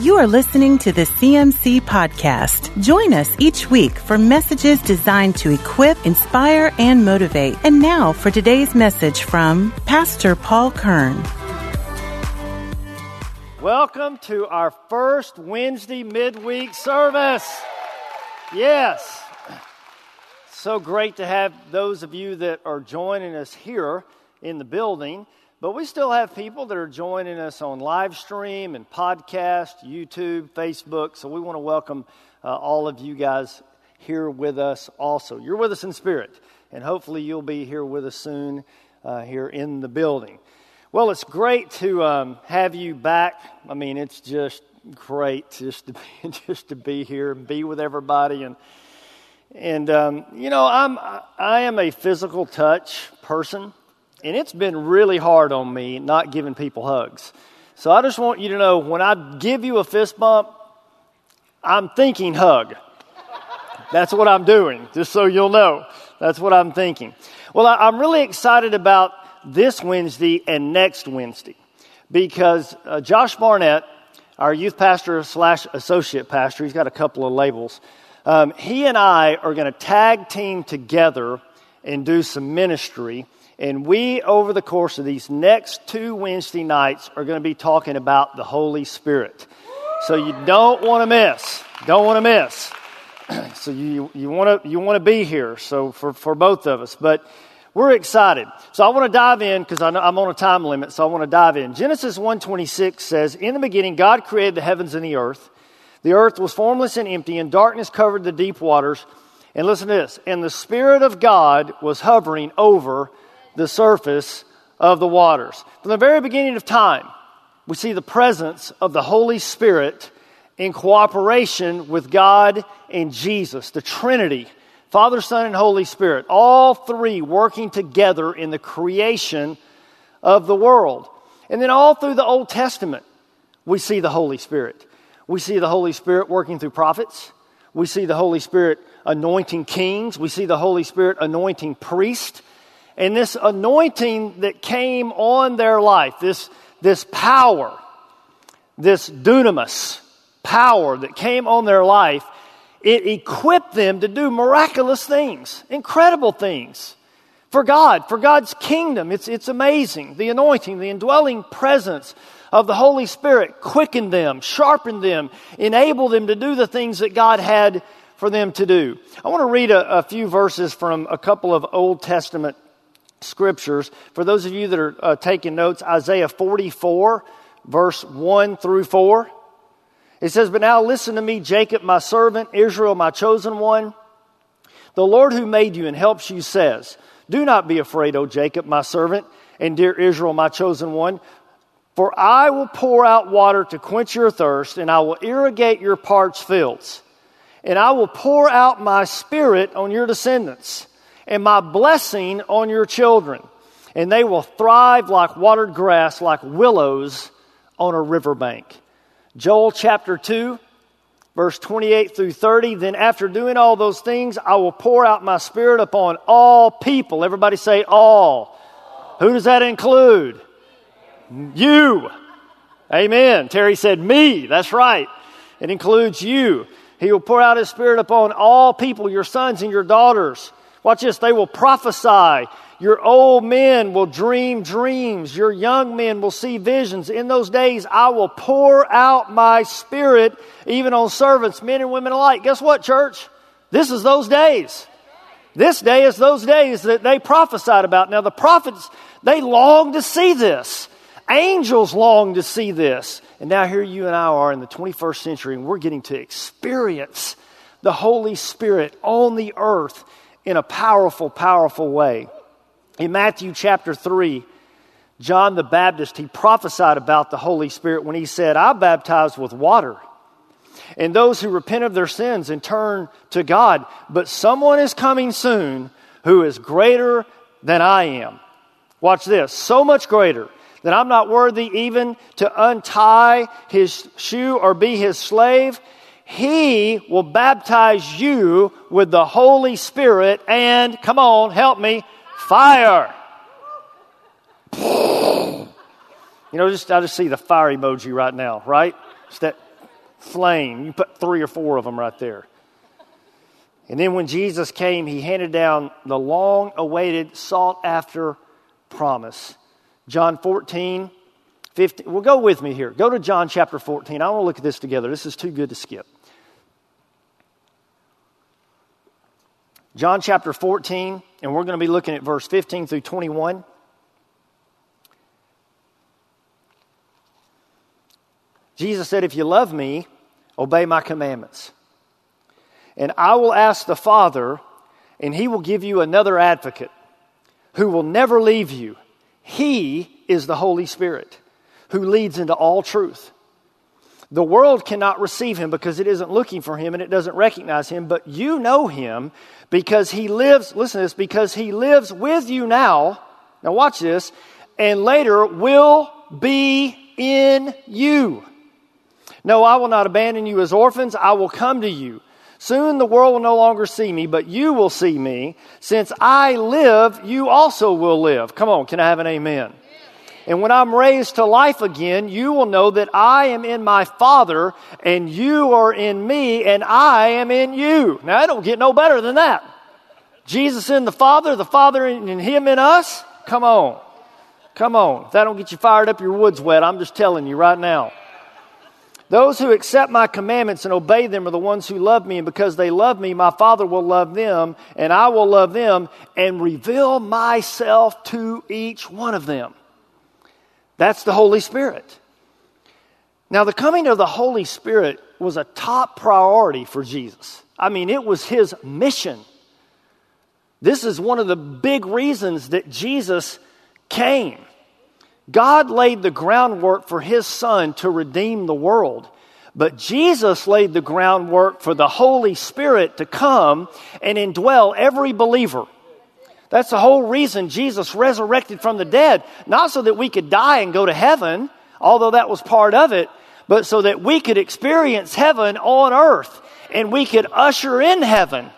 You are listening to the CMC Podcast. Join us each week for messages designed to equip, inspire, and motivate. And now for today's message from Pastor Paul Kern. Welcome to our first Wednesday midweek service. Yes. So great to have those of you that are joining us here in the building. But we still have people that are joining us on live stream and podcast, YouTube, Facebook. So we want to welcome uh, all of you guys here with us also. You're with us in spirit, and hopefully you'll be here with us soon uh, here in the building. Well, it's great to um, have you back. I mean, it's just great just to be, just to be here and be with everybody and and um, you know I'm I am a physical touch person and it's been really hard on me not giving people hugs. So I just want you to know when I give you a fist bump, I'm thinking hug. That's what I'm doing, just so you'll know. That's what I'm thinking. Well, I'm really excited about this Wednesday and next Wednesday because uh, Josh Barnett, our youth pastor slash associate pastor, he's got a couple of labels. Um, he and I are going to tag team together and do some ministry and we, over the course of these next two Wednesday nights, are going to be talking about the Holy Spirit. So you don't want to miss. Don't want to miss. so you, you want to you want to be here. So for, for both of us, but we're excited. So I want to dive in because I'm on a time limit. So I want to dive in. Genesis 1:26 says, "In the beginning, God created the heavens and the earth. The earth was formless and empty, and darkness covered the deep waters." And listen to this. And the Spirit of God was hovering over the surface of the waters. From the very beginning of time, we see the presence of the Holy Spirit in cooperation with God and Jesus, the Trinity, Father, Son, and Holy Spirit, all three working together in the creation of the world. And then all through the Old Testament, we see the Holy Spirit. We see the Holy Spirit working through prophets. We see the Holy Spirit anointing kings. We see the Holy Spirit anointing priests and this anointing that came on their life, this, this power, this dunamis power that came on their life, it equipped them to do miraculous things, incredible things for God, for God's kingdom. It's, it's amazing. The anointing, the indwelling presence of the Holy Spirit quickened them, sharpened them, enabled them to do the things that God had for them to do. I want to read a, a few verses from a couple of Old Testament scriptures. For those of you that are uh, taking notes, Isaiah 44, verse 1 through 4. It says, But now listen to me, Jacob, my servant, Israel, my chosen one. The Lord who made you and helps you says, Do not be afraid, O Jacob, my servant, and dear Israel, my chosen one. For I will pour out water to quench your thirst, and I will irrigate your parched fields. And I will pour out my spirit on your descendants and my blessing on your children, and they will thrive like watered grass, like willows on a riverbank. Joel chapter 2, verse 28 through 30. Then, after doing all those things, I will pour out my spirit upon all people. Everybody say, all. Who does that include? You. Amen. Terry said, me. That's right. It includes you. He will pour out his spirit upon all people, your sons and your daughters. Watch this. They will prophesy. Your old men will dream dreams. Your young men will see visions. In those days, I will pour out my spirit even on servants, men and women alike. Guess what, church? This is those days. This day is those days that they prophesied about. Now, the prophets, they long to see this. Angels long to see this. And now here you and I are in the 21st century, and we're getting to experience the Holy Spirit on the earth in a powerful, powerful way. In Matthew chapter 3, John the Baptist, he prophesied about the Holy Spirit when he said, I baptize with water. And those who repent of their sins and turn to God, but someone is coming soon who is greater than I am. Watch this, so much greater that I'm not worthy even to untie his shoe or be his slave. He will baptize you with the Holy Spirit and, come on, help me, fire. You know, just I just see the fire emoji right now, right? It's that, flame. You put three or four of them right there. And then when Jesus came, he handed down the long awaited, sought after promise. John 14, 15. Well, go with me here. Go to John chapter 14. I want to look at this together. This is too good to skip. John chapter 14, and we're going to be looking at verse 15 through 21. Jesus said, If you love me, obey my commandments. And I will ask the Father, and he will give you another advocate who will never leave you. He is the Holy Spirit who leads into all truth. The world cannot receive him because it isn't looking for him and it doesn't recognize him, but you know him because he lives, listen to this, because he lives with you now. Now, watch this, and later will be in you. No, I will not abandon you as orphans, I will come to you. Soon the world will no longer see me, but you will see me. Since I live, you also will live. Come on, can I have an amen? And when I'm raised to life again, you will know that I am in my Father, and you are in me, and I am in you. Now, I don't get no better than that. Jesus in the Father, the Father in Him in us? Come on. Come on. If that don't get you fired up, your wood's wet. I'm just telling you right now. Those who accept my commandments and obey them are the ones who love me, and because they love me, my Father will love them, and I will love them and reveal myself to each one of them. That's the Holy Spirit. Now, the coming of the Holy Spirit was a top priority for Jesus. I mean, it was his mission. This is one of the big reasons that Jesus came. God laid the groundwork for his son to redeem the world. But Jesus laid the groundwork for the Holy Spirit to come and indwell every believer. That's the whole reason Jesus resurrected from the dead. Not so that we could die and go to heaven, although that was part of it, but so that we could experience heaven on earth and we could usher in heaven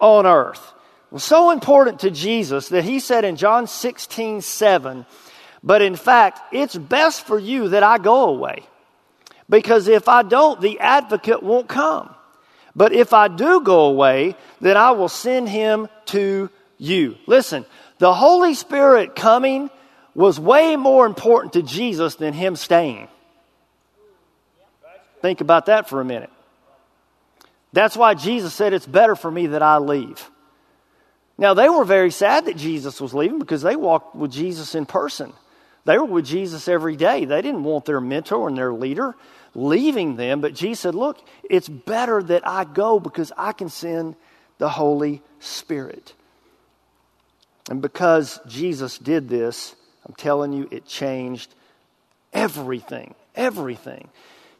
on earth. So important to Jesus that he said in John 16, 7, but in fact, it's best for you that I go away. Because if I don't, the advocate won't come. But if I do go away, then I will send him to you. Listen, the Holy Spirit coming was way more important to Jesus than him staying. Think about that for a minute. That's why Jesus said, It's better for me that I leave. Now, they were very sad that Jesus was leaving because they walked with Jesus in person. They were with Jesus every day. They didn't want their mentor and their leader leaving them, but Jesus said, Look, it's better that I go because I can send the Holy Spirit. And because Jesus did this, I'm telling you, it changed everything. Everything.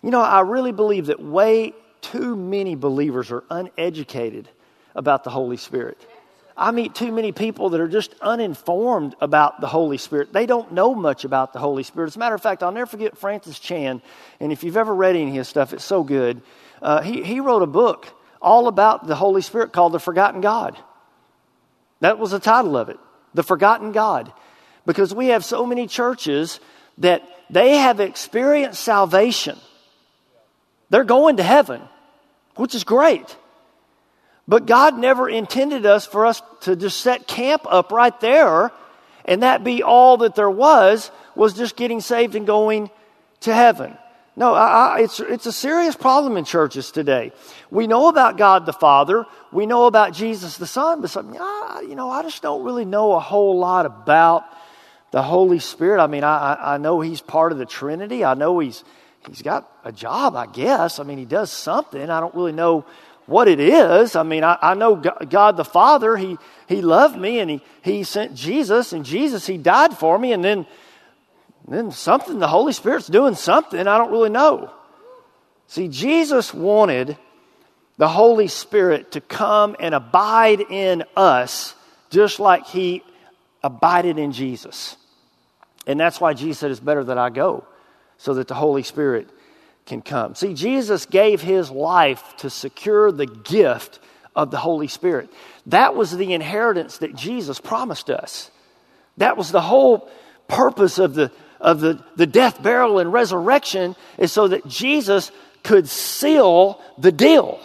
You know, I really believe that way too many believers are uneducated about the Holy Spirit. I meet too many people that are just uninformed about the Holy Spirit. They don't know much about the Holy Spirit. As a matter of fact, I'll never forget Francis Chan, and if you've ever read any of his stuff, it's so good. Uh, he, he wrote a book all about the Holy Spirit called The Forgotten God. That was the title of it, The Forgotten God. Because we have so many churches that they have experienced salvation. They're going to heaven, which is great. But God never intended us for us to just set camp up right there and that be all that there was, was just getting saved and going to heaven. No, I, I, it's, it's a serious problem in churches today. We know about God the Father, we know about Jesus the Son, but some, you know, I just don't really know a whole lot about the Holy Spirit. I mean, I, I know He's part of the Trinity. I know He's He's got a job, I guess. I mean, He does something. I don't really know what it is. I mean, I, I know God the Father, he, he loved me and he, he sent Jesus, and Jesus, He died for me, and then, then something, the Holy Spirit's doing something, I don't really know. See, Jesus wanted the Holy Spirit to come and abide in us just like He abided in Jesus. And that's why Jesus said, It's better that I go, so that the Holy Spirit can come. See, Jesus gave his life to secure the gift of the Holy Spirit. That was the inheritance that Jesus promised us. That was the whole purpose of the, of the, the death, burial, and resurrection, is so that Jesus could seal the deal.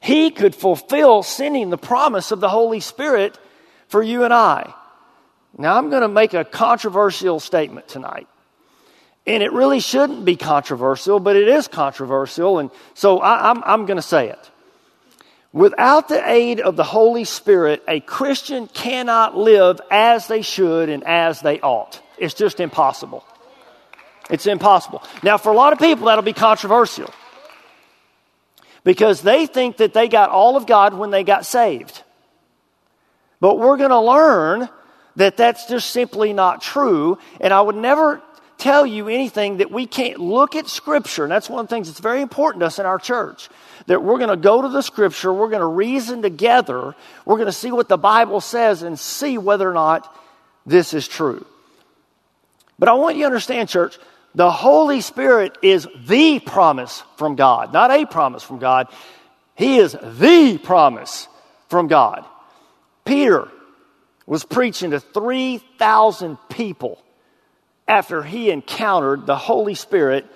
He could fulfill sending the promise of the Holy Spirit for you and I. Now, I'm going to make a controversial statement tonight. And it really shouldn't be controversial, but it is controversial. And so I, I'm, I'm going to say it. Without the aid of the Holy Spirit, a Christian cannot live as they should and as they ought. It's just impossible. It's impossible. Now, for a lot of people, that'll be controversial because they think that they got all of God when they got saved. But we're going to learn that that's just simply not true. And I would never tell you anything that we can't look at Scripture. And that's one of the things that's very important to us in our church. That we're going to go to the Scripture, we're going to reason together, we're going to see what the Bible says and see whether or not this is true. But I want you to understand, church, the Holy Spirit is the promise from God, not a promise from God. He is the promise from God. Peter was preaching to 3,000 people after he encountered the Holy Spirit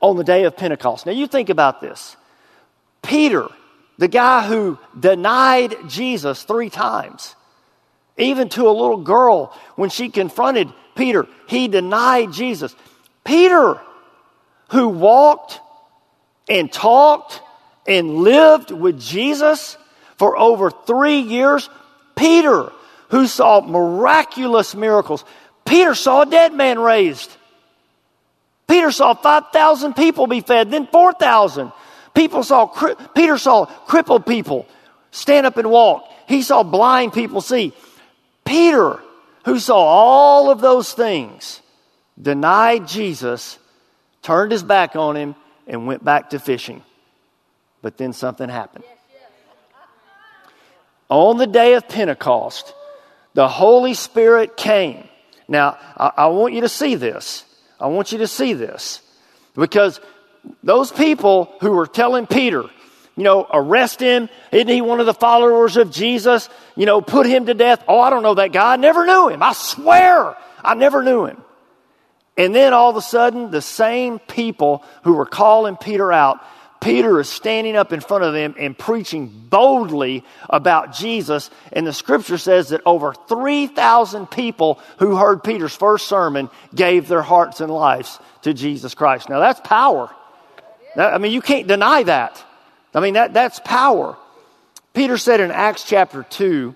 on the day of Pentecost. Now, you think about this. Peter, the guy who denied Jesus three times, even to a little girl when she confronted Peter, he denied Jesus. Peter, who walked and talked and lived with Jesus for over three years, Peter, who saw miraculous miracles. Peter saw a dead man raised. Peter saw 5,000 people be fed, then 4,000. People saw, Peter saw crippled people stand up and walk. He saw blind people see. Peter, who saw all of those things, denied Jesus, turned his back on him, and went back to fishing. But then something happened. On the day of Pentecost, the Holy Spirit came. Now, I, I, want you to see this. I want you to see this. Because those people who were telling Peter, you know, arrest him, isn't he one of the followers of Jesus? You know, put him to death. Oh, I don't know that guy. I never knew him. I swear I never knew him. And then all of a sudden, the same people who were calling Peter out Peter is standing up in front of them and preaching boldly about Jesus. And the scripture says that over 3,000 people who heard Peter's first sermon gave their hearts and lives to Jesus Christ. Now, that's power. I mean, you can't deny that. I mean, that, that's power. Peter said in Acts chapter 2,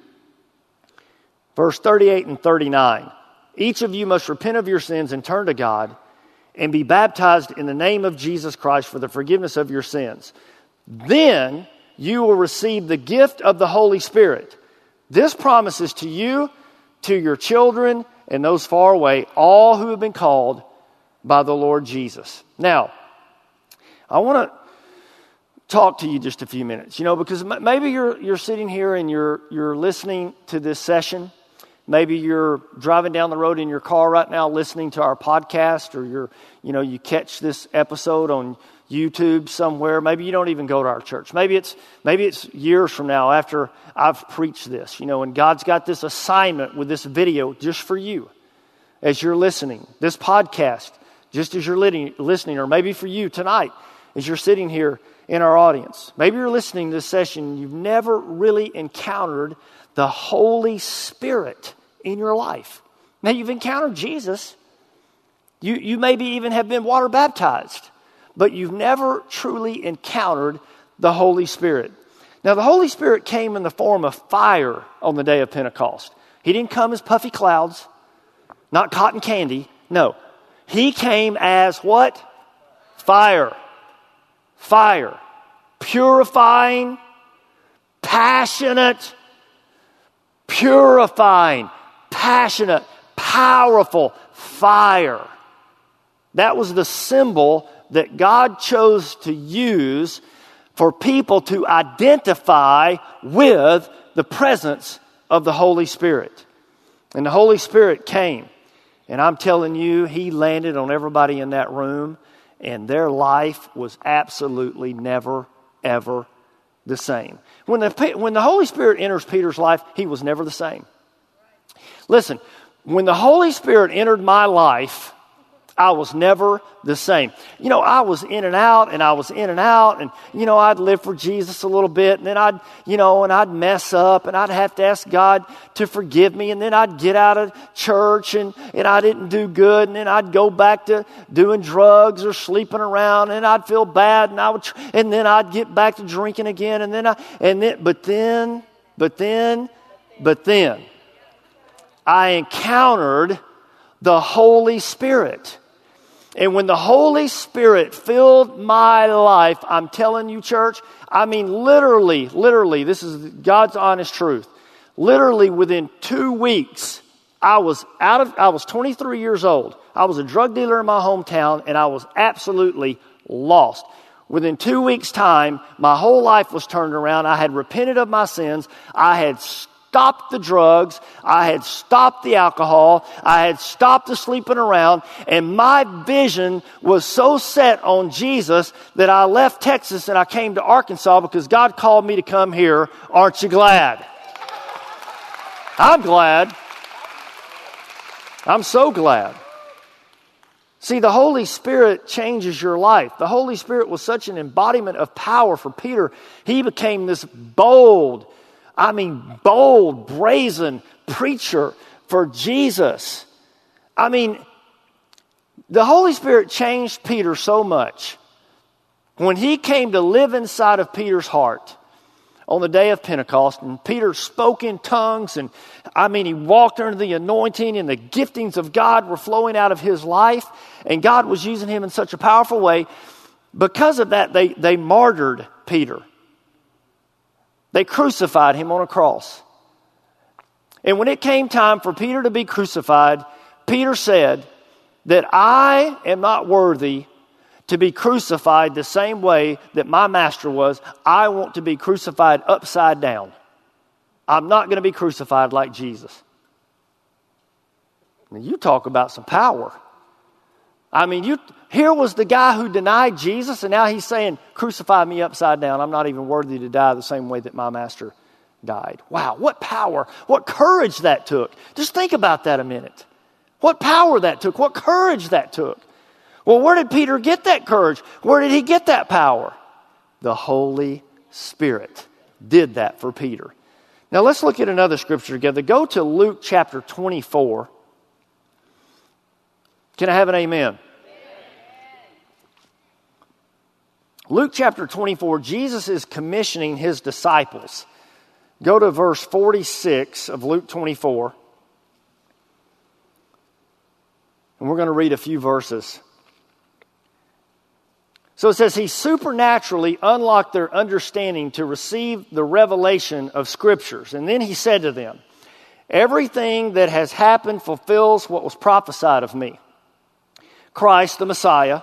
verse 38 and 39 Each of you must repent of your sins and turn to God and be baptized in the name of Jesus Christ for the forgiveness of your sins. Then you will receive the gift of the Holy Spirit. This promises to you, to your children, and those far away, all who have been called by the Lord Jesus. Now, I want to talk to you just a few minutes, you know, because maybe you're, you're sitting here and you're, you're listening to this session Maybe you're driving down the road in your car right now listening to our podcast, or you're, you know, you catch this episode on YouTube somewhere. Maybe you don't even go to our church. Maybe it's, maybe it's years from now after I've preached this, you know, and God's got this assignment with this video just for you as you're listening. This podcast, just as you're listening, or maybe for you tonight as you're sitting here in our audience. Maybe you're listening to this session, you've never really encountered the Holy Spirit in your life. Now, you've encountered Jesus. You, you maybe even have been water baptized, but you've never truly encountered the Holy Spirit. Now, the Holy Spirit came in the form of fire on the day of Pentecost. He didn't come as puffy clouds, not cotton candy. No. He came as what? Fire. Fire. Purifying, passionate, purifying, passionate, powerful fire. That was the symbol that God chose to use for people to identify with the presence of the Holy Spirit. And the Holy Spirit came. And I'm telling you, He landed on everybody in that room, and their life was absolutely never, ever the same. When the, when the Holy Spirit enters Peter's life, he was never the same. Listen, when the Holy Spirit entered my life, I was never the same. You know, I was in and out and I was in and out and, you know, I'd live for Jesus a little bit and then I'd, you know, and I'd mess up and I'd have to ask God to forgive me and then I'd get out of church and, and I didn't do good and then I'd go back to doing drugs or sleeping around and I'd feel bad and I would, and then I'd get back to drinking again and then I, and then, but then, but then, but then, I encountered the Holy Spirit. And when the Holy Spirit filled my life, I'm telling you, church, I mean, literally, literally, this is God's honest truth. Literally, within two weeks, I was out of, I was 23 years old. I was a drug dealer in my hometown, and I was absolutely lost. Within two weeks' time, my whole life was turned around. I had repented of my sins. I had stopped the drugs. I had stopped the alcohol. I had stopped the sleeping around. And my vision was so set on Jesus that I left Texas and I came to Arkansas because God called me to come here. Aren't you glad? I'm glad. I'm so glad. See, the Holy Spirit changes your life. The Holy Spirit was such an embodiment of power for Peter. He became this bold, I mean, bold, brazen preacher for Jesus. I mean, the Holy Spirit changed Peter so much. When he came to live inside of Peter's heart on the day of Pentecost, and Peter spoke in tongues, and I mean, he walked under the anointing, and the giftings of God were flowing out of his life, and God was using him in such a powerful way. Because of that, they, they martyred Peter. They crucified him on a cross. And when it came time for Peter to be crucified, Peter said that I am not worthy to be crucified the same way that my master was. I want to be crucified upside down. I'm not going to be crucified like Jesus. Now, you talk about some power. I mean, you, here was the guy who denied Jesus, and now he's saying, Crucify me upside down. I'm not even worthy to die the same way that my master died. Wow, what power, what courage that took. Just think about that a minute. What power that took, what courage that took. Well, where did Peter get that courage? Where did he get that power? The Holy Spirit did that for Peter. Now let's look at another scripture together. Go to Luke chapter 24. Can I have an amen? Luke chapter 24, Jesus is commissioning his disciples. Go to verse 46 of Luke 24. And we're going to read a few verses. So it says, He supernaturally unlocked their understanding to receive the revelation of Scriptures. And then He said to them, Everything that has happened fulfills what was prophesied of me. Christ, the Messiah,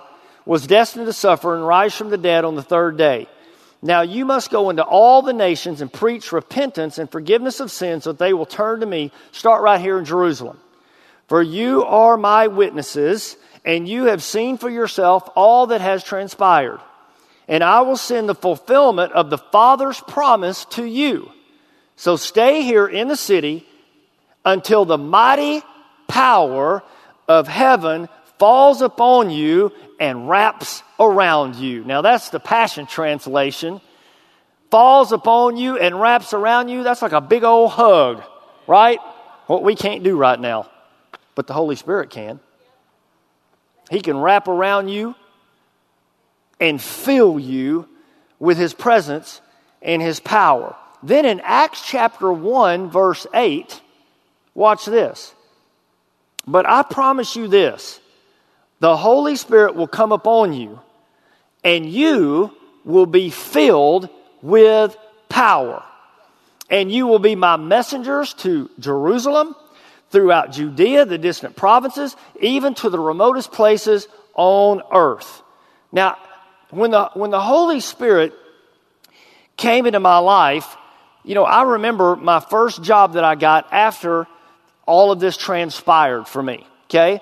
was destined to suffer and rise from the dead on the third day. Now you must go into all the nations and preach repentance and forgiveness of sins so that they will turn to me. Start right here in Jerusalem. For you are my witnesses, and you have seen for yourself all that has transpired. And I will send the fulfillment of the Father's promise to you. So stay here in the city until the mighty power of heaven falls upon you and wraps around you. Now, that's the Passion Translation. Falls upon you and wraps around you. That's like a big old hug, right? What we can't do right now, but the Holy Spirit can. He can wrap around you and fill you with His presence and His power. Then in Acts chapter 1, verse 8, watch this. But I promise you this the Holy Spirit will come upon you, and you will be filled with power. And you will be my messengers to Jerusalem, throughout Judea, the distant provinces, even to the remotest places on earth. Now, when the, when the Holy Spirit came into my life, you know, I remember my first job that I got after all of this transpired for me, okay?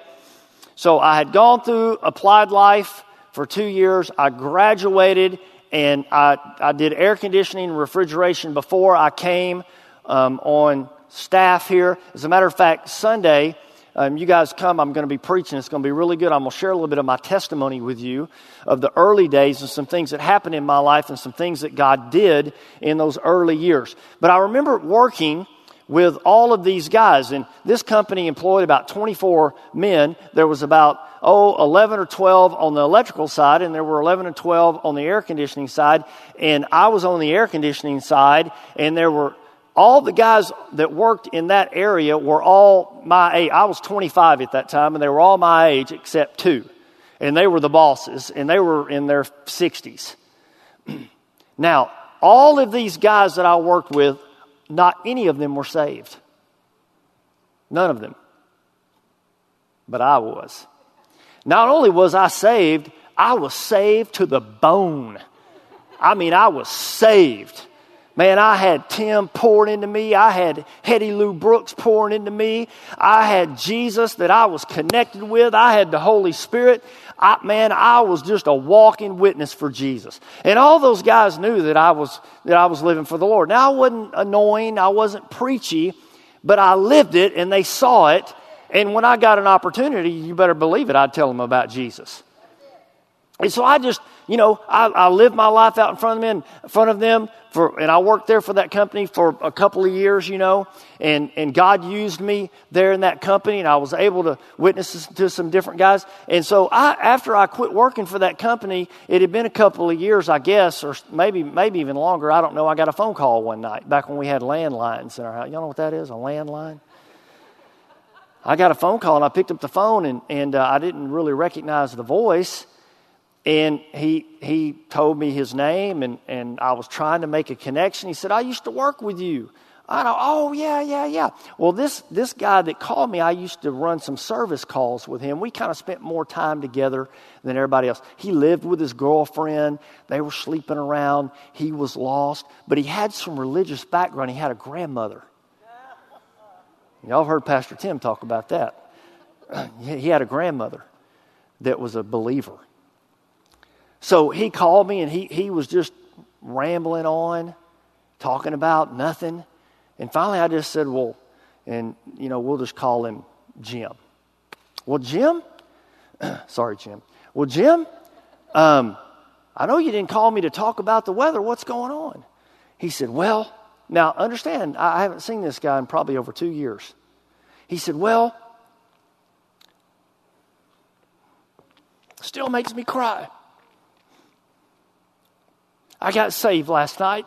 So I had gone through applied life for two years. I graduated and I, I did air conditioning and refrigeration before I came um, on staff here. As a matter of fact, Sunday, um, you guys come, I'm going to be preaching. It's going to be really good. I'm going to share a little bit of my testimony with you of the early days and some things that happened in my life and some things that God did in those early years. But I remember working with all of these guys. And this company employed about 24 men. There was about, oh, 11 or 12 on the electrical side, and there were 11 or 12 on the air conditioning side. And I was on the air conditioning side, and there were all the guys that worked in that area were all my age. I was 25 at that time, and they were all my age except two. And they were the bosses, and they were in their 60s. now, all of these guys that I worked with not any of them were saved. None of them. But I was. Not only was I saved, I was saved to the bone. I mean, I was saved. Man, I had Tim pouring into me. I had Hetty Lou Brooks pouring into me. I had Jesus that I was connected with. I had the Holy Spirit. I, man, I was just a walking witness for Jesus. And all those guys knew that I was, that I was living for the Lord. Now, I wasn't annoying. I wasn't preachy, but I lived it and they saw it. And when I got an opportunity, you better believe it, I'd tell them about Jesus. And so I just, you know, I, I lived my life out in front of them, in front of them for, and I worked there for that company for a couple of years, you know, and, and God used me there in that company, and I was able to witness to some different guys. And so I, after I quit working for that company, it had been a couple of years, I guess, or maybe, maybe even longer. I don't know. I got a phone call one night back when we had landlines in our house. Y'all know what that is? A landline? I got a phone call, and I picked up the phone, and, and uh, I didn't really recognize the voice. And he, he told me his name, and, and I was trying to make a connection. He said, I used to work with you. I know, oh, yeah, yeah, yeah. Well, this, this guy that called me, I used to run some service calls with him. We kind of spent more time together than everybody else. He lived with his girlfriend. They were sleeping around. He was lost, but he had some religious background. He had a grandmother. Y'all heard Pastor Tim talk about that. He had a grandmother that was a believer. So he called me and he, he was just rambling on, talking about nothing. And finally I just said, Well, and you know, we'll just call him Jim. Well, Jim, sorry, Jim. Well, Jim, um, I know you didn't call me to talk about the weather. What's going on? He said, Well, now understand, I haven't seen this guy in probably over two years. He said, Well, still makes me cry. I got saved last night.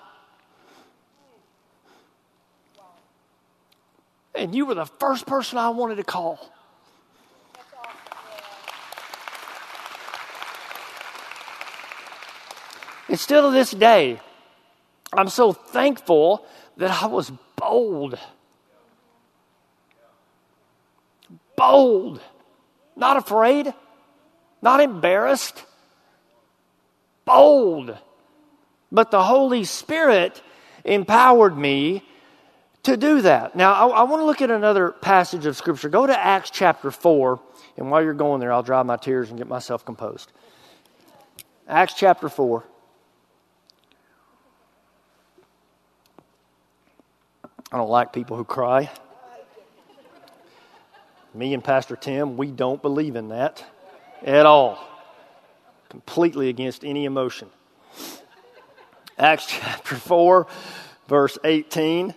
And you were the first person I wanted to call. And still to this day, I'm so thankful that I was bold. Bold. Not afraid. Not embarrassed. Bold. But the Holy Spirit empowered me to do that. Now, I, I want to look at another passage of Scripture. Go to Acts chapter 4, and while you're going there, I'll dry my tears and get myself composed. Acts chapter 4. I don't like people who cry. Me and Pastor Tim, we don't believe in that at all. Completely against any emotion. Acts chapter 4, verse 18.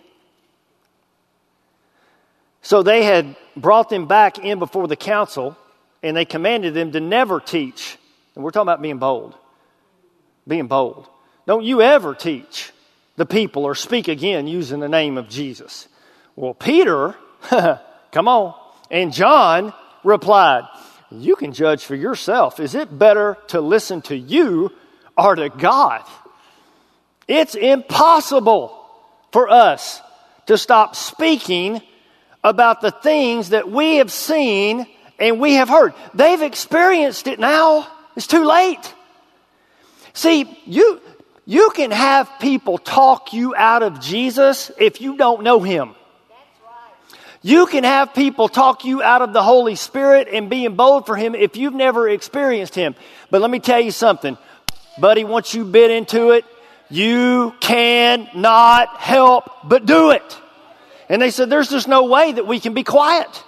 So they had brought them back in before the council, and they commanded them to never teach. And we're talking about being bold. Being bold. Don't you ever teach the people or speak again using the name of Jesus. Well, Peter, come on, and John replied, You can judge for yourself. Is it better to listen to you or to God? It's impossible for us to stop speaking about the things that we have seen and we have heard. They've experienced it now. It's too late. See, you, you can have people talk you out of Jesus if you don't know Him. You can have people talk you out of the Holy Spirit and being bold for Him if you've never experienced Him. But let me tell you something, buddy, once you bit into it, you cannot help but do it. And they said, There's just no way that we can be quiet.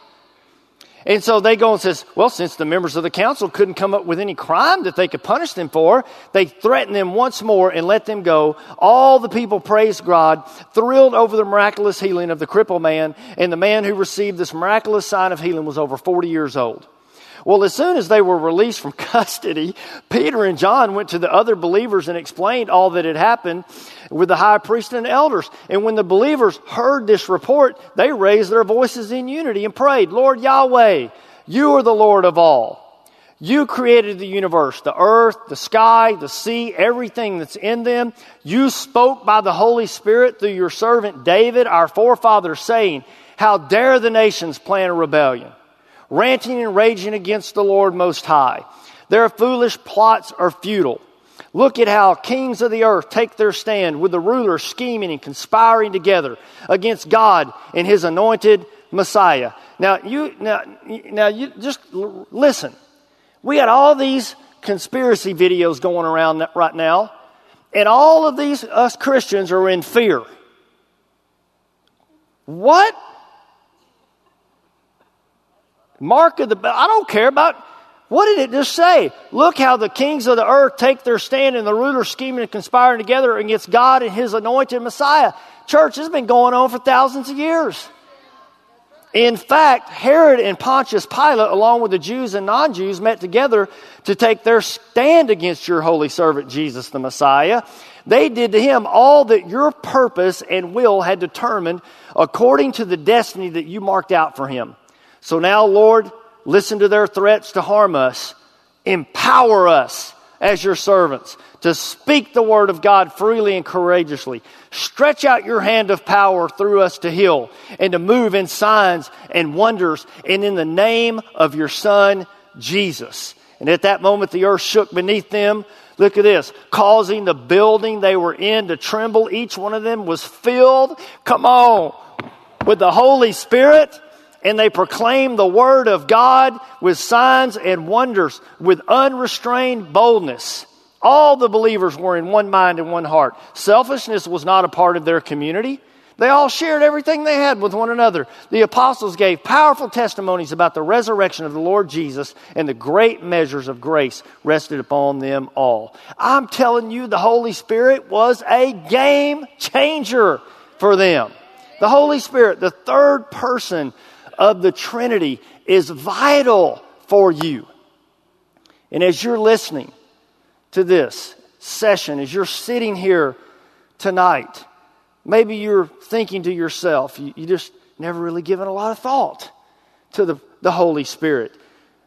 And so they go and says, well, since the members of the council couldn't come up with any crime that they could punish them for, they threaten them once more and let them go. All the people praised God, thrilled over the miraculous healing of the crippled man, and the man who received this miraculous sign of healing was over 40 years old. Well, as soon as they were released from custody, Peter and John went to the other believers and explained all that had happened with the high priest and elders. And when the believers heard this report, they raised their voices in unity and prayed, Lord Yahweh, you are the Lord of all. You created the universe, the earth, the sky, the sea, everything that's in them. You spoke by the Holy Spirit through your servant David, our forefather, saying, How dare the nations plan a rebellion? Ranting and raging against the Lord Most High. Their foolish plots are futile. Look at how kings of the earth take their stand with the rulers scheming and conspiring together against God and his anointed Messiah. Now you now, now you just listen. We got all these conspiracy videos going around right now, and all of these us Christians are in fear. What? Mark of the, I don't care about, what did it just say? Look how the kings of the earth take their stand and the rulers scheming and conspiring together against God and his anointed Messiah. Church, has been going on for thousands of years. In fact, Herod and Pontius Pilate, along with the Jews and non Jews, met together to take their stand against your holy servant Jesus the Messiah. They did to him all that your purpose and will had determined according to the destiny that you marked out for him. So now, Lord, listen to their threats to harm us. Empower us as your servants to speak the word of God freely and courageously. Stretch out your hand of power through us to heal and to move in signs and wonders and in the name of your son, Jesus. And at that moment, the earth shook beneath them. Look at this, causing the building they were in to tremble. Each one of them was filled, come on, with the Holy Spirit and they proclaimed the word of God with signs and wonders with unrestrained boldness. All the believers were in one mind and one heart. Selfishness was not a part of their community. They all shared everything they had with one another. The apostles gave powerful testimonies about the resurrection of the Lord Jesus, and the great measures of grace rested upon them all. I'm telling you, the Holy Spirit was a game changer for them. The Holy Spirit, the third person of the Trinity is vital for you. And as you're listening to this session, as you're sitting here tonight, maybe you're thinking to yourself, you, you just never really given a lot of thought to the, the Holy Spirit.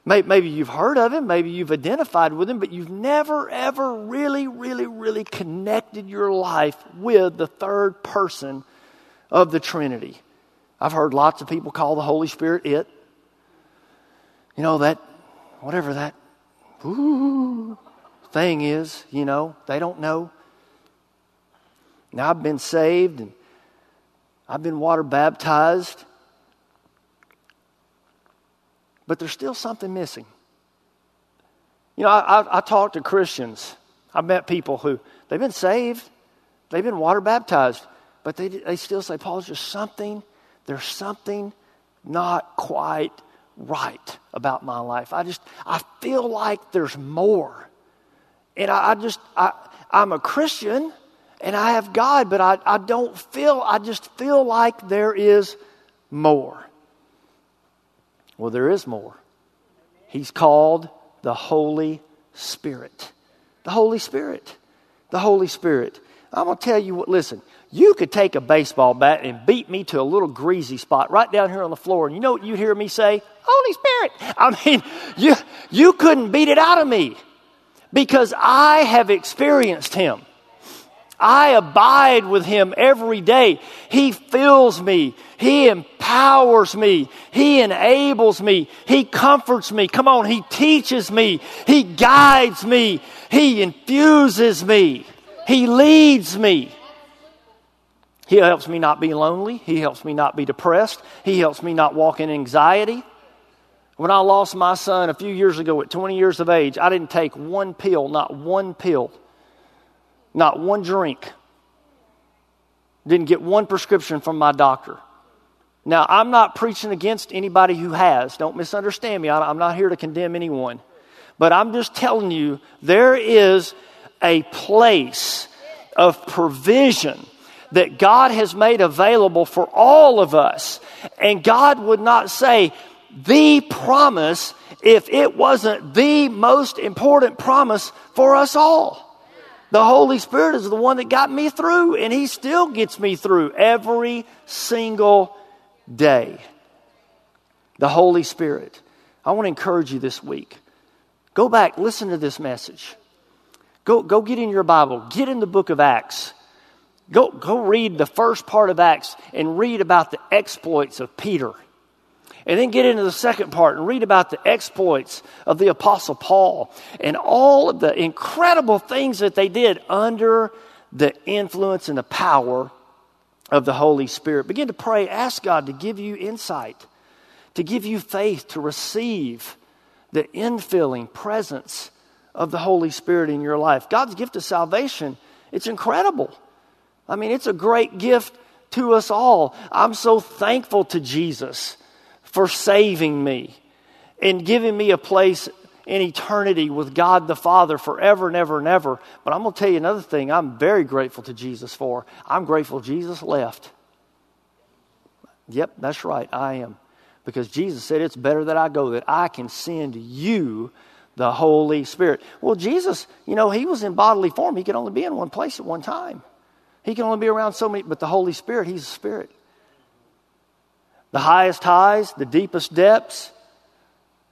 Maybe you've heard of him, maybe you've identified with him, but you've never, ever really, really, really connected your life with the third person of the Trinity. I've heard lots of people call the Holy Spirit it. You know, that, whatever that ooh, thing is, you know, they don't know. Now I've been saved and I've been water baptized, but there's still something missing. You know, I, I, I talk to Christians. I've met people who, they've been saved, they've been water baptized, but they, they still say, Paul, there's something there's something not quite right about my life. I just, I feel like there's more. And I, I just, I, I'm a Christian and I have God, but I, I don't feel, I just feel like there is more. Well, there is more. He's called the Holy Spirit. The Holy Spirit. The Holy Spirit. I'm going to tell you what, listen, you could take a baseball bat and beat me to a little greasy spot right down here on the floor. And you know what you'd hear me say? Holy Spirit. I mean, you, you couldn't beat it out of me because I have experienced Him. I abide with Him every day. He fills me. He empowers me. He enables me. He comforts me. Come on, He teaches me. He guides me. He infuses me. He leads me. He helps me not be lonely. He helps me not be depressed. He helps me not walk in anxiety. When I lost my son a few years ago at 20 years of age, I didn't take one pill, not one pill, not one drink. Didn't get one prescription from my doctor. Now, I'm not preaching against anybody who has. Don't misunderstand me. I'm not here to condemn anyone. But I'm just telling you, there is a place of provision that God has made available for all of us. And God would not say, the promise if it wasn't the most important promise for us all. The Holy Spirit is the one that got me through, and He still gets me through every single day. The Holy Spirit. I want to encourage you this week. Go back, listen to this message. Go, go get in your Bible, get in the book of Acts. Go, go read the first part of Acts and read about the exploits of Peter. And then get into the second part and read about the exploits of the Apostle Paul and all of the incredible things that they did under the influence and the power of the Holy Spirit. Begin to pray, ask God to give you insight, to give you faith to receive the infilling presence of the Holy Spirit in your life. God's gift of salvation, it's incredible. I mean, it's a great gift to us all. I'm so thankful to Jesus for saving me and giving me a place in eternity with God the Father forever and ever and ever. But I'm going to tell you another thing I'm very grateful to Jesus for. I'm grateful Jesus left. Yep, that's right, I am. Because Jesus said, It's better that I go, that I can send you the Holy Spirit. Well, Jesus, you know, he was in bodily form. He could only be in one place at one time. He can only be around so many, but the Holy Spirit, he's a spirit the highest highs, the deepest depths,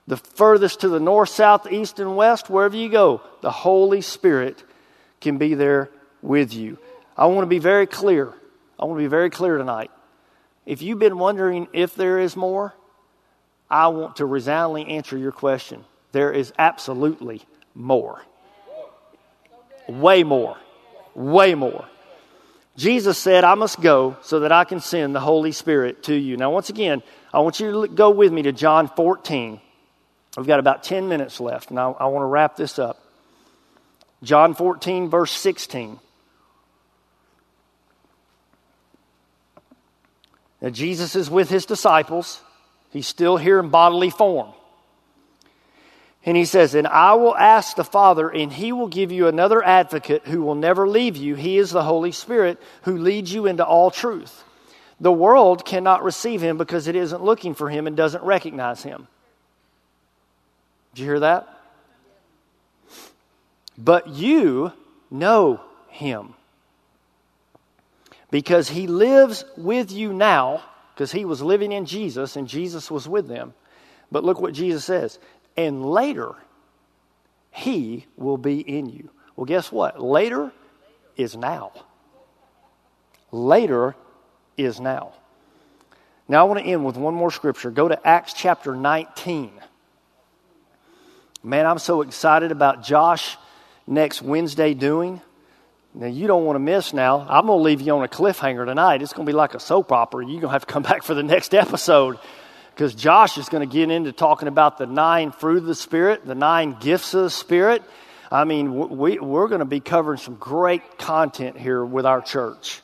the furthest to the north, south, east, and west, wherever you go, the Holy Spirit can be there with you. I want to be very clear. I want to be very clear tonight. If you've been wondering if there is more, I want to resoundingly answer your question. There is absolutely more. Way more. Way more. Jesus said, I must go so that I can send the Holy Spirit to you. Now, once again, I want you to go with me to John 14. We've got about 10 minutes left, and I, I want to wrap this up. John 14, verse 16. Now, Jesus is with his disciples. He's still here in bodily form. And he says, And I will ask the Father, and he will give you another advocate who will never leave you. He is the Holy Spirit who leads you into all truth. The world cannot receive him because it isn't looking for him and doesn't recognize him. Did you hear that? But you know him because he lives with you now, because he was living in Jesus and Jesus was with them. But look what Jesus says and later he will be in you. Well, guess what? Later is now. Later is now. Now, I want to end with one more scripture. Go to Acts chapter 19. Man, I'm so excited about Josh next Wednesday doing. Now, you don't want to miss now. I'm going to leave you on a cliffhanger tonight. It's going to be like a soap opera. You're going to have to come back for the next episode because Josh is going to get into talking about the nine fruit of the Spirit, the nine gifts of the Spirit. I mean, we, we're going to be covering some great content here with our church.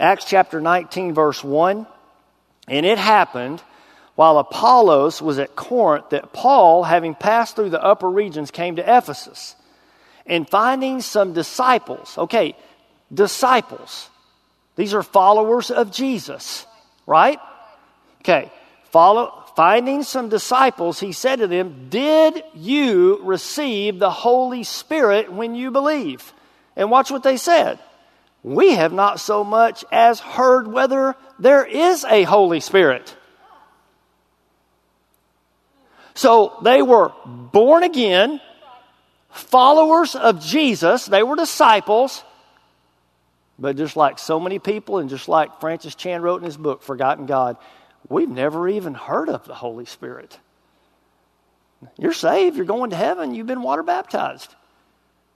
Acts chapter 19, verse 1. And it happened while Apollos was at Corinth that Paul, having passed through the upper regions, came to Ephesus. And finding some disciples, okay, disciples, these are followers of Jesus, right? Okay, Follow, finding some disciples, he said to them, Did you receive the Holy Spirit when you believe? And watch what they said. We have not so much as heard whether there is a Holy Spirit. So they were born again, followers of Jesus, they were disciples. But just like so many people, and just like Francis Chan wrote in his book, Forgotten God, we've never even heard of the Holy Spirit. You're saved, you're going to heaven, you've been water baptized.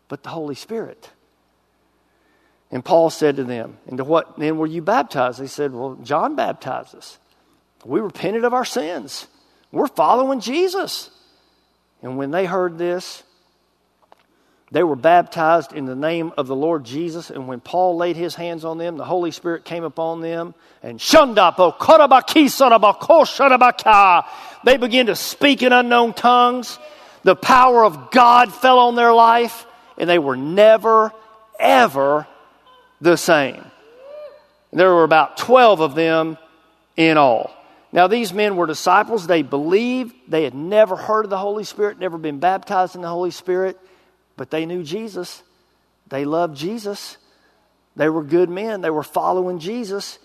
But the Holy Spirit. And Paul said to them, And to what then were you baptized? They said, Well, John baptized us. We repented of our sins. We're following Jesus. And when they heard this, They were baptized in the name of the Lord Jesus, and when Paul laid his hands on them, the Holy Spirit came upon them, and shandapo they began to speak in unknown tongues. The power of God fell on their life, and they were never, ever the same. There were about 12 of them in all. Now, these men were disciples. They believed. They had never heard of the Holy Spirit, never been baptized in the Holy Spirit, but they knew Jesus. They loved Jesus. They were good men. They were following Jesus.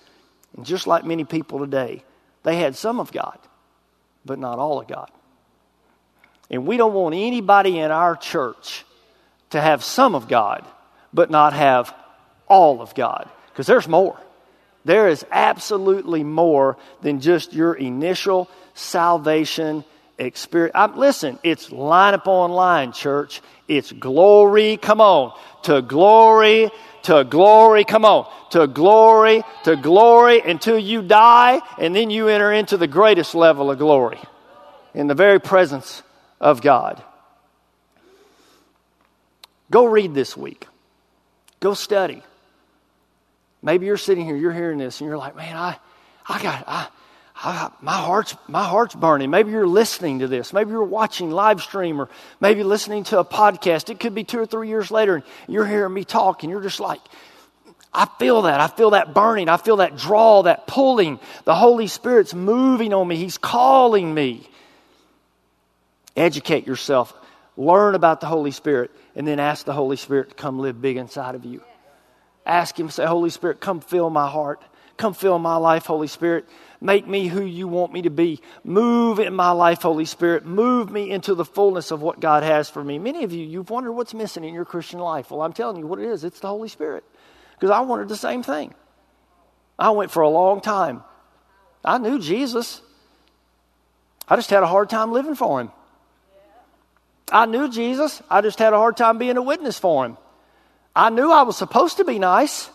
And just like many people today, they had some of God, but not all of God. And we don't want anybody in our church to have some of God, but not have all of God, because there's more. There is absolutely more than just your initial salvation experience. I, listen, it's line upon line, church. It's glory, come on, to glory, to glory, come on, to glory, to glory until you die, and then you enter into the greatest level of glory in the very presence of God. Go read this week. Go study. Maybe you're sitting here, you're hearing this, and you're like, man, I, I got, I, I, my heart's my heart's burning. Maybe you're listening to this. Maybe you're watching live stream, or maybe listening to a podcast. It could be two or three years later, and you're hearing me talk, and you're just like, I feel that. I feel that burning. I feel that draw, that pulling. The Holy Spirit's moving on me. He's calling me. Educate yourself. Learn about the Holy Spirit, and then ask the Holy Spirit to come live big inside of you. Ask Him, say, Holy Spirit, come fill my heart. Come fill my life, Holy Spirit. Make me who you want me to be. Move in my life, Holy Spirit. Move me into the fullness of what God has for me. Many of you, you've wondered what's missing in your Christian life. Well, I'm telling you what it is it's the Holy Spirit. Because I wanted the same thing. I went for a long time. I knew Jesus. I just had a hard time living for him. I knew Jesus. I just had a hard time being a witness for him. I knew I was supposed to be nice.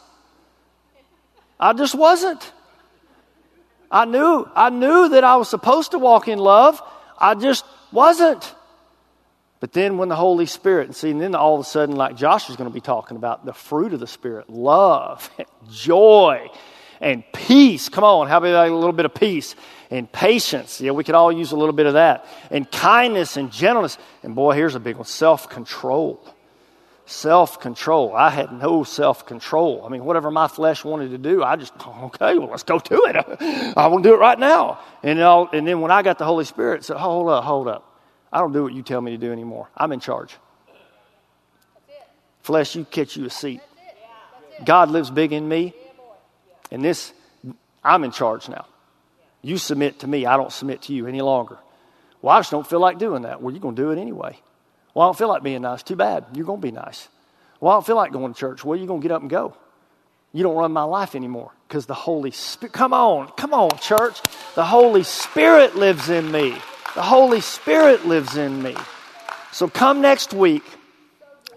I just wasn't. I knew, I knew that I was supposed to walk in love. I just wasn't. But then when the Holy Spirit, and see, and then all of a sudden, like Josh is going to be talking about, the fruit of the Spirit love, joy, and peace. Come on, how about a little bit of peace? And patience. Yeah, we could all use a little bit of that. And kindness and gentleness. And boy, here's a big one self control self control. I had no self control. I mean, whatever my flesh wanted to do, I just, oh, okay, well, let's go to it. I want to do it right now. And, and then when I got the Holy Spirit, said, hold up, hold up. I don't do what you tell me to do anymore. I'm in charge. Flesh, you catch you a seat. God lives big in me. And this, I'm in charge now. You submit to me. I don't submit to you any longer. Well, I just don't feel like doing that. Well, you're going to do it anyway. Well, I don't feel like being nice. Too bad. You're going to be nice. Well, I don't feel like going to church. Well, you're going to get up and go. You don't run my life anymore because the Holy Spirit. Come on, come on, church. The Holy Spirit lives in me. The Holy Spirit lives in me. So come next week.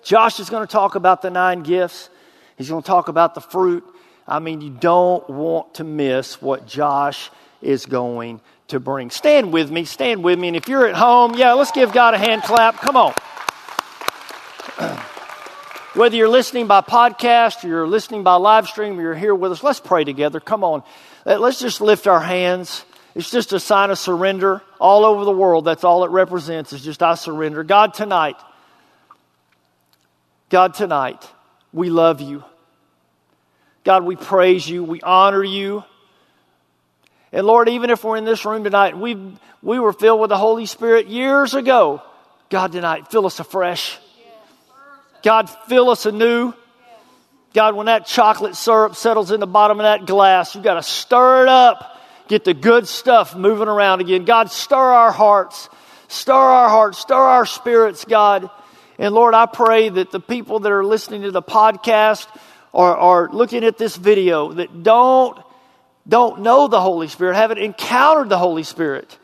Josh is going to talk about the nine gifts. He's going to talk about the fruit. I mean, you don't want to miss what Josh is going to bring. Stand with me, stand with me. And if you're at home, yeah, let's give God a hand clap. Come on. Whether you're listening by podcast or you're listening by live stream or you're here with us, let's pray together. Come on. Let's just lift our hands. It's just a sign of surrender all over the world. That's all it represents is just I surrender. God, tonight, God, tonight, we love you. God, we praise you. We honor you. And Lord, even if we're in this room tonight, we we were filled with the Holy Spirit years ago, God, tonight, fill us afresh. God, fill us anew. God, when that chocolate syrup settles in the bottom of that glass, you got to stir it up, get the good stuff moving around again. God, stir our hearts, stir our hearts, stir our spirits, God. And Lord, I pray that the people that are listening to the podcast or are looking at this video that don't don't know the Holy Spirit, haven't encountered the Holy Spirit,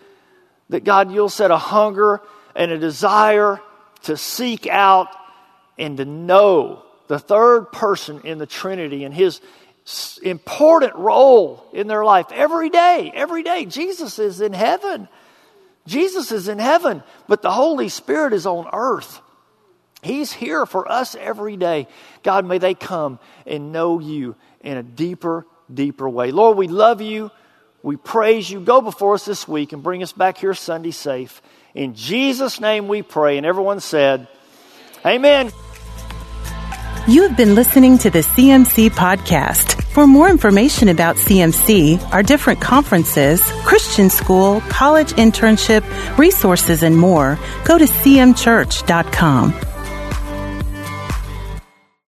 that God, you'll set a hunger and a desire to seek out and to know the third person in the Trinity and his important role in their life every day. Every day. Jesus is in heaven. Jesus is in heaven, but the Holy Spirit is on earth. He's here for us every day. God, may they come and know you in a deeper, deeper way. Lord, we love you. We praise you. Go before us this week and bring us back here Sunday safe. In Jesus' name we pray. And everyone said, Amen. You have been listening to the CMC podcast. For more information about CMC, our different conferences, Christian school, college internship, resources, and more, go to cmchurch.com.